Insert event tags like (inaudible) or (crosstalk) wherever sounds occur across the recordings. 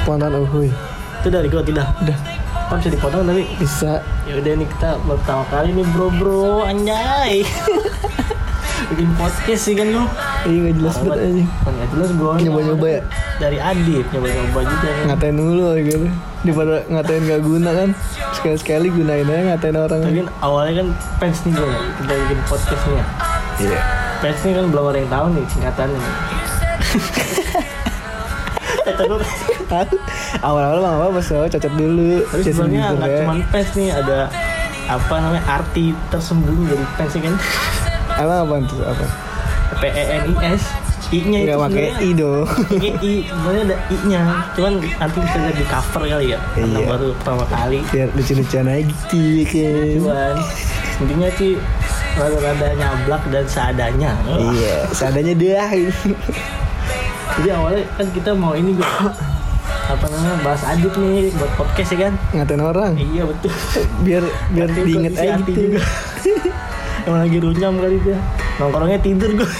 spontan uhuy. Itu dari gua tidak. udah. Apa bisa dipotong tapi bisa. Ya udah nih kita pertama kali nih bro bro anjay. (laughs) Bikin podcast sih kan lu? Iya nggak jelas banget aja nggak jelas gua Nyoba-nyoba ya? dari Adit nyoba-nyoba juga. Kan ngatain dulu gitu. Daripada ngatain gak guna kan. Sekali sekali gunain aja ngatain orang. Tapi kan awalnya kan fans nih gue kita bikin podcast nih ya. Iya. Fans nih kan belum ada yang tahu nih singkatannya (laughs) Kata (laughs) gue awal-awal mah apa awal cocok dulu tapi sebenarnya Bieber nggak ya. cuma fans nih ada apa namanya arti tersembunyi dari fans sih kan emang apa tuh apa P E N I S I nya itu nggak pakai i dong Pakai I, sebenarnya ada I-nya. Cuman nanti bisa lihat di cover kali ya. Karena Iya. baru pertama kali. biar lucu-lucuan aja gitu ya kan Cuman intinya sih rada-rada nyablak dan seadanya. iya seadanya dah (laughs) Jadi awalnya kan kita mau ini gue apa namanya bahas adit nih buat podcast ya kan? ngatain orang Iya betul. biar biar Tapi diinget aja gitu juga. Emang lagi runyam kali dia. Nongkrongnya tidur gue. (laughs)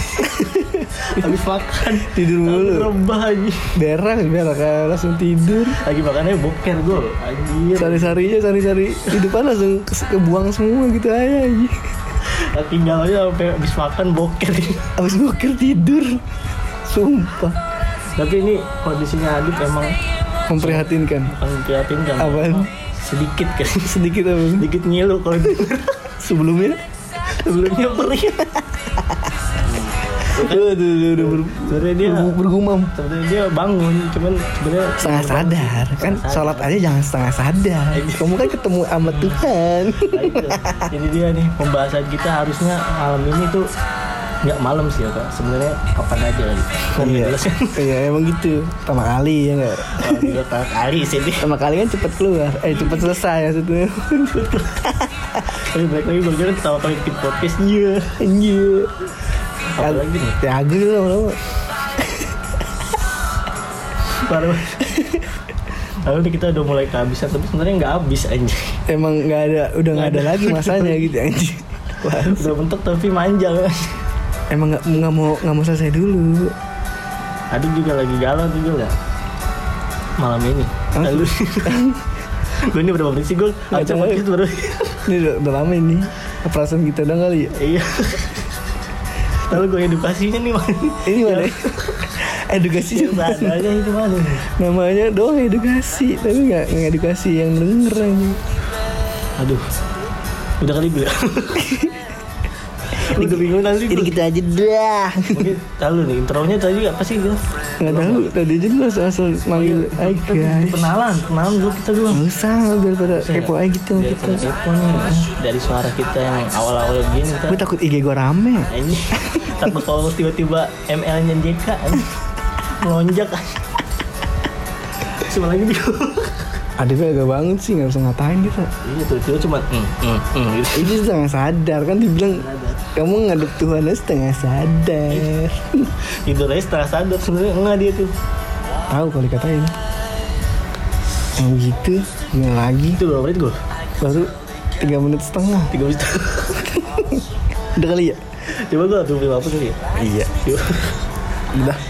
Habis makan tidur mulu Rebah aja. berak berak langsung tidur Lagi makannya boker gue. Anjir. sari-sarinya sari-sari di depan langsung ke- kebuang semua gitu aja aja sampai habis makan boker. abis boker tidur sumpah Tapi ini kondisinya Adit emang memprihatinkan. Memprihatinkan. Apaan? Sedikit kan. sedikit apa? Sedikit ngilu kalau sebelumnya? Sebelumnya perih. Aduh, aduh, aduh, aduh, ber- Sebenarnya dia ber- bergumam. sebenarnya dia bangun, cuman sebenarnya setengah sadar kan? Setengah sholat aja jangan setengah sadar. Kamu kan ketemu sama Tuhan. Nah. Jadi dia nih pembahasan kita harusnya malam ini tuh nggak malam sih ya kak. Sebenarnya kapan aja. Kan iya (laughs) iya emang gitu pertama kali ya enggak Kalau juga tak kali sih pertama kali kan cepet keluar eh cepet selesai maksudnya (laughs) Tapi balik lagi gue kira ketawa kali bikin podcast iya. anjir Apa lagi nih? ya agak lah lama Baru. Lalu kita udah mulai kehabisan tapi sebenarnya nggak habis aja. emang nggak ada udah nggak ada lagi masanya gitu anjir Wah, (laughs) Udah bentuk tapi manjang. Emang nggak nggak mau nggak mau selesai dulu Aduh juga lagi galau juga nggak? Malam ini. Lalu gue (laughs) ini berapa menit sih gue? Tahu. podcast baru. ini udah, udah lama ini perasaan kita dong kali ya Iya. Lalu gue edukasinya nih man. ini mana edukasi Yang seadanya itu mana? namanya doang edukasi tapi nggak nggak edukasi yang denger aja Aduh. Udah kali gue. (laughs) Udah bingung ini gue. kita aja dah Mungkin tahu nih intronya tadi apa sih gue? nggak tahu tadi aja lu asal asal manggil aja guys Kenalan, kenalan dulu kita dulu. nggak usah biar pada kepo aja gitu kita pada kepo nih dari suara kita yang awal-awal begini gue takut IG gue rame takut kalau tiba-tiba ML-nya JK melonjak. Cuma lagi dia. Adifnya agak banget sih nggak bisa ngatain kita Iya tuh, cuma mm, mm, mm, gitu. ini setengah sadar kan dibilang kamu ngadep Tuhan setengah sadar. (laughs) Tidur aja setengah sadar sebenarnya. Enggak dia tuh. tahu kalau dikatain. Yang begitu gimana lagi. Itu berapa menit gue? baru tiga menit setengah. Tiga menit. (laughs) udah kali ya? Coba gue tunggu apa kali ya? iya. Udah